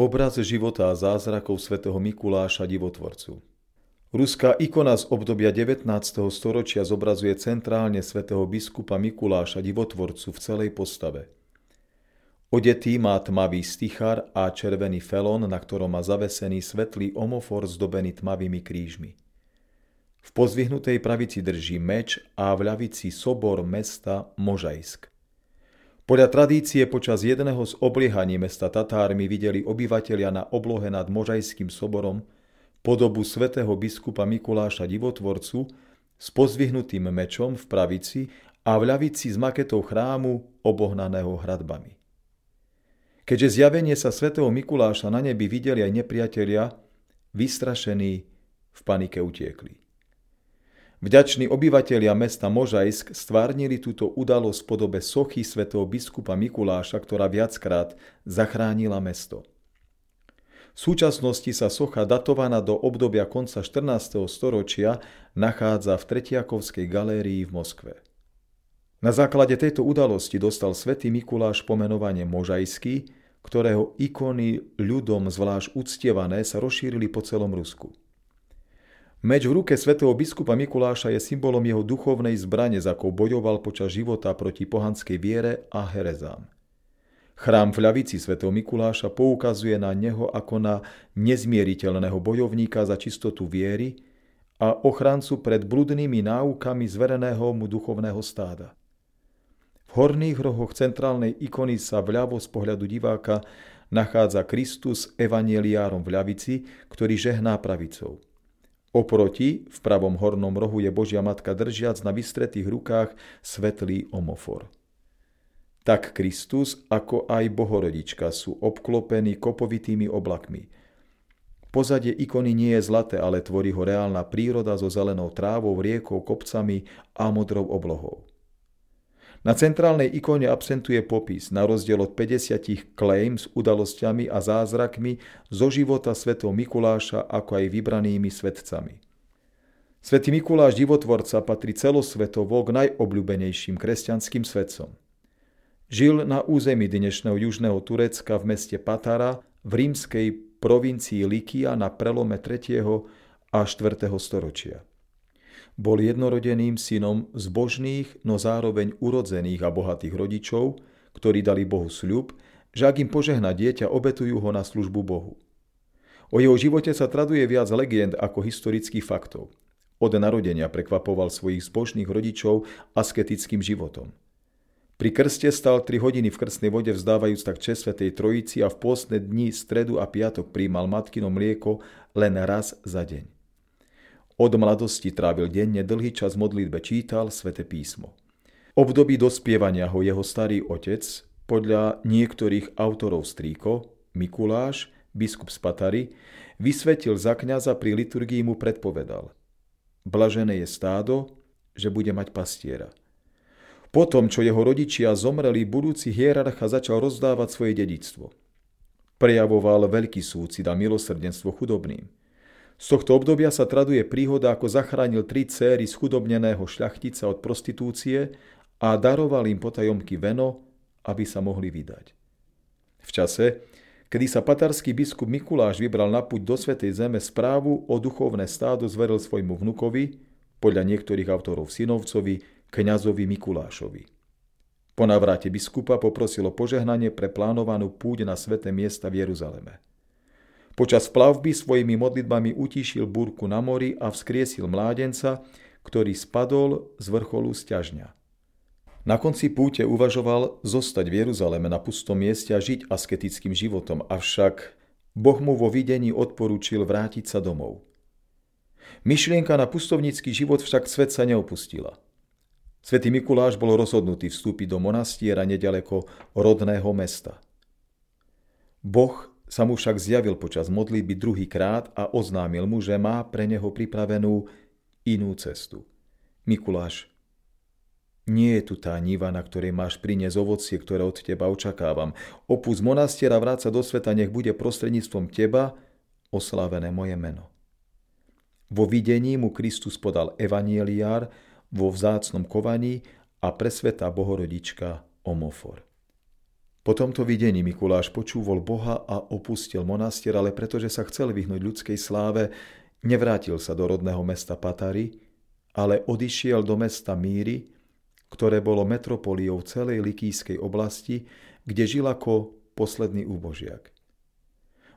Obraz života a zázrakov svätého Mikuláša divotvorcu. Ruská ikona z obdobia 19. storočia zobrazuje centrálne svätého biskupa Mikuláša divotvorcu v celej postave. Odetý má tmavý stichar a červený felon, na ktorom má zavesený svetlý omofor zdobený tmavými krížmi. V pozvihnutej pravici drží meč a v ľavici sobor mesta Možajsk. Podľa tradície počas jedného z obliehaní mesta Tatármi videli obyvatelia na oblohe nad Možajským soborom podobu svätého biskupa Mikuláša Divotvorcu s pozvihnutým mečom v pravici a v ľavici s maketou chrámu obohnaného hradbami. Keďže zjavenie sa svätého Mikuláša na nebi videli aj nepriatelia, vystrašení v panike utiekli. Vďační obyvatelia mesta Možajsk stvárnili túto udalosť v podobe sochy svätého biskupa Mikuláša, ktorá viackrát zachránila mesto. V súčasnosti sa socha datovaná do obdobia konca 14. storočia nachádza v Tretiakovskej galérii v Moskve. Na základe tejto udalosti dostal svätý Mikuláš pomenovanie Možajský, ktorého ikony ľudom zvlášť uctievané sa rozšírili po celom Rusku. Meč v ruke svätého biskupa Mikuláša je symbolom jeho duchovnej zbrane, za akou bojoval počas života proti pohanskej viere a herezám. Chrám v ľavici svätého Mikuláša poukazuje na neho ako na nezmieriteľného bojovníka za čistotu viery a ochrancu pred bludnými náukami zvereného mu duchovného stáda. V horných rohoch centrálnej ikony sa vľavo z pohľadu diváka nachádza Kristus evanieliárom v ľavici, ktorý žehná pravicou. Oproti, v pravom hornom rohu je Božia Matka držiac na vystretých rukách svetlý omofor. Tak Kristus, ako aj Bohorodička sú obklopení kopovitými oblakmi. Pozadie ikony nie je zlaté, ale tvorí ho reálna príroda so zelenou trávou, riekou, kopcami a modrou oblohou. Na centrálnej ikone absentuje popis, na rozdiel od 50 claim s udalosťami a zázrakmi zo života svätého Mikuláša ako aj vybranými svetcami. Svetý Mikuláš divotvorca patrí celosvetovo k najobľúbenejším kresťanským svetcom. Žil na území dnešného južného Turecka v meste Patara v rímskej provincii Likia na prelome 3. a 4. storočia. Bol jednorodeným synom zbožných, no zároveň urodzených a bohatých rodičov, ktorí dali Bohu sľub, že ak im požehná dieťa, obetujú ho na službu Bohu. O jeho živote sa traduje viac legend ako historických faktov. Od narodenia prekvapoval svojich zbožných rodičov asketickým životom. Pri krste stal 3 hodiny v krstnej vode vzdávajúc tak čest Svetej Trojici a v pôstne dni, stredu a piatok príjmal matkino mlieko len raz za deň. Od mladosti trávil denne dlhý čas modlitbe, čítal Svete písmo. Období dospievania ho jeho starý otec, podľa niektorých autorov strýko, Mikuláš, biskup z Patary, vysvetil za kňaza pri liturgii mu predpovedal. Blažené je stádo, že bude mať pastiera – potom, čo jeho rodičia zomreli, budúci hierarcha začal rozdávať svoje dedictvo. Prejavoval veľký súcit a milosrdenstvo chudobným. Z tohto obdobia sa traduje príhoda, ako zachránil tri céry schudobneného šľachtica od prostitúcie a daroval im potajomky veno, aby sa mohli vydať. V čase, kedy sa patarský biskup Mikuláš vybral na púť do Svetej Zeme, správu o duchovné stádo zveril svojmu vnukovi, podľa niektorých autorov synovcovi, kňazovi Mikulášovi. Po navráte biskupa poprosil o požehnanie pre plánovanú púť na sveté miesta v Jeruzaleme. Počas plavby svojimi modlitbami utíšil búrku na mori a vzkriesil mládenca, ktorý spadol z vrcholu sťažňa. Na konci púte uvažoval zostať v Jeruzaleme na pustom mieste a žiť asketickým životom, avšak Boh mu vo videní odporúčil vrátiť sa domov. Myšlienka na pustovnícky život však svet sa neopustila – Svetý Mikuláš bol rozhodnutý vstúpiť do monastiera nedaleko rodného mesta. Boh sa mu však zjavil počas modlitby druhý krát a oznámil mu, že má pre neho pripravenú inú cestu. Mikuláš, nie je tu tá niva, na ktorej máš priniesť ovocie, ktoré od teba očakávam. Opus monastiera vráca do sveta, nech bude prostredníctvom teba oslávené moje meno. Vo videní mu Kristus podal evanieliár, vo vzácnom kovaní a presvetá bohorodička Omofor. Po tomto videní Mikuláš počúvol Boha a opustil monastier, ale pretože sa chcel vyhnúť ľudskej sláve, nevrátil sa do rodného mesta Patary, ale odišiel do mesta Míry, ktoré bolo metropoliou celej Likýskej oblasti, kde žil ako posledný úbožiak.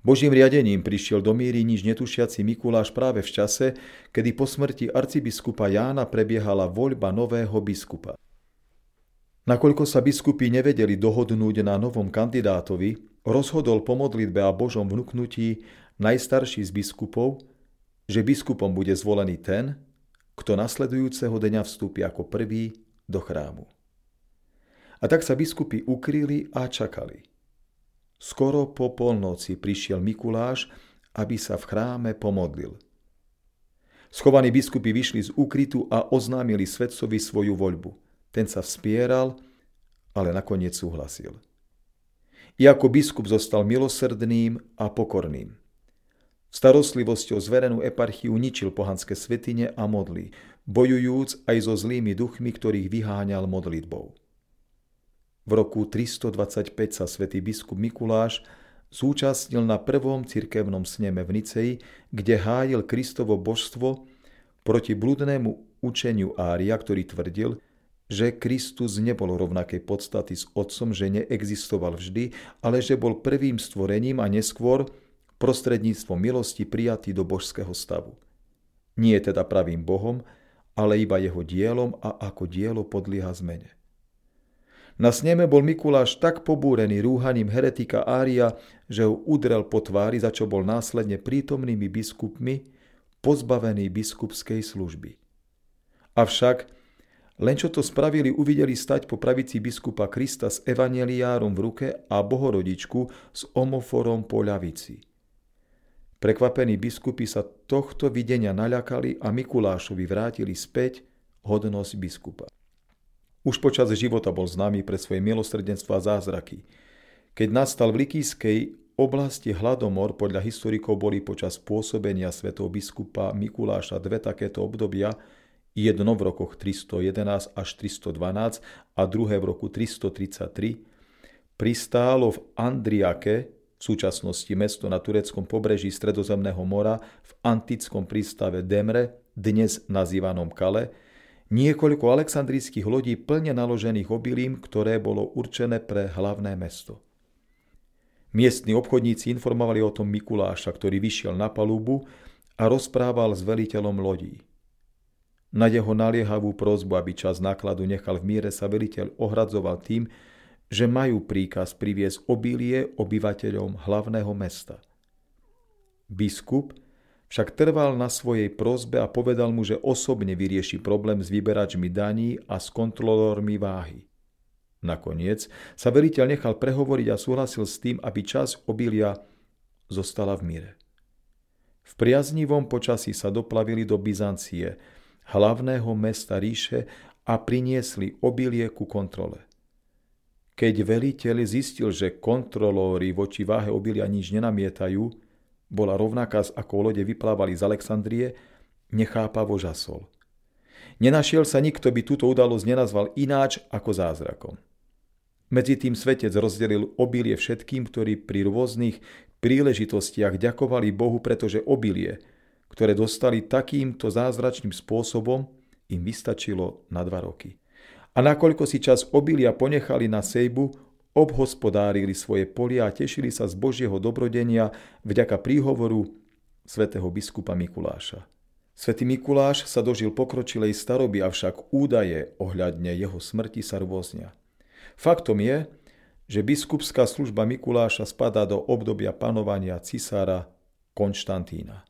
Božím riadením prišiel do míry nič netušiaci Mikuláš práve v čase, kedy po smrti arcibiskupa Jána prebiehala voľba nového biskupa. Nakoľko sa biskupy nevedeli dohodnúť na novom kandidátovi, rozhodol po modlitbe a Božom vnúknutí najstarší z biskupov, že biskupom bude zvolený ten, kto nasledujúceho dňa vstúpi ako prvý do chrámu. A tak sa biskupy ukryli a čakali. Skoro po polnoci prišiel Mikuláš, aby sa v chráme pomodlil. Schovaní biskupy vyšli z úkrytu a oznámili svetcovi svoju voľbu. Ten sa vspieral, ale nakoniec súhlasil. I ako biskup zostal milosrdným a pokorným. Starostlivosťou zverenú eparchiu ničil pohanské svetine a modly, bojujúc aj so zlými duchmi, ktorých vyháňal modlitbou. V roku 325 sa svätý biskup Mikuláš zúčastnil na prvom cirkevnom sneme v Niceji, kde hájil Kristovo božstvo proti bludnému učeniu Ária, ktorý tvrdil, že Kristus nebol rovnakej podstaty s Otcom, že neexistoval vždy, ale že bol prvým stvorením a neskôr prostredníctvom milosti prijatý do božského stavu. Nie je teda pravým Bohom, ale iba jeho dielom a ako dielo podlieha zmene. Na sneme bol Mikuláš tak pobúrený rúhaním heretika Ária, že ho udrel po tvári, za čo bol následne prítomnými biskupmi pozbavený biskupskej služby. Avšak, len čo to spravili, uvideli stať po pravici biskupa Krista s evaneliárom v ruke a bohorodičku s omoforom po ľavici. Prekvapení biskupy sa tohto videnia naľakali a Mikulášovi vrátili späť hodnosť biskupa. Už počas života bol známy pre svoje milosrdenstvo a zázraky. Keď nastal v Likýskej oblasti hladomor, podľa historikov boli počas pôsobenia svetov biskupa Mikuláša dve takéto obdobia, jedno v rokoch 311 až 312 a druhé v roku 333, pristálo v Andriake, v súčasnosti mesto na tureckom pobreží Stredozemného mora, v antickom prístave Demre, dnes nazývanom Kale, niekoľko aleksandrijských lodí plne naložených obilím, ktoré bolo určené pre hlavné mesto. Miestni obchodníci informovali o tom Mikuláša, ktorý vyšiel na palubu a rozprával s veliteľom lodí. Na jeho naliehavú prozbu, aby čas nákladu nechal v míre, sa veliteľ ohradzoval tým, že majú príkaz priviesť obilie obyvateľom hlavného mesta. Biskup však trval na svojej prozbe a povedal mu, že osobne vyrieši problém s vyberačmi daní a s kontrolórmi váhy. Nakoniec sa veriteľ nechal prehovoriť a súhlasil s tým, aby časť obilia zostala v mire. V priaznivom počasí sa doplavili do Byzancie, hlavného mesta ríše a priniesli obilie ku kontrole. Keď veliteľ zistil, že kontrolóri voči váhe obilia nič nenamietajú, bola rovnaká, ako lode vyplávali z Alexandrie, nechápavo žasol. Nenašiel sa nikto by túto udalosť nenazval ináč ako zázrakom. Medzi tým svetec rozdelil obilie všetkým, ktorí pri rôznych príležitostiach ďakovali Bohu, pretože obilie, ktoré dostali takýmto zázračným spôsobom, im vystačilo na dva roky. A nakoľko si čas obilia ponechali na sejbu, obhospodárili svoje polia a tešili sa z Božieho dobrodenia vďaka príhovoru svätého biskupa Mikuláša. Svetý Mikuláš sa dožil pokročilej staroby, avšak údaje ohľadne jeho smrti sa rôznia. Faktom je, že biskupská služba Mikuláša spadá do obdobia panovania cisára Konštantína.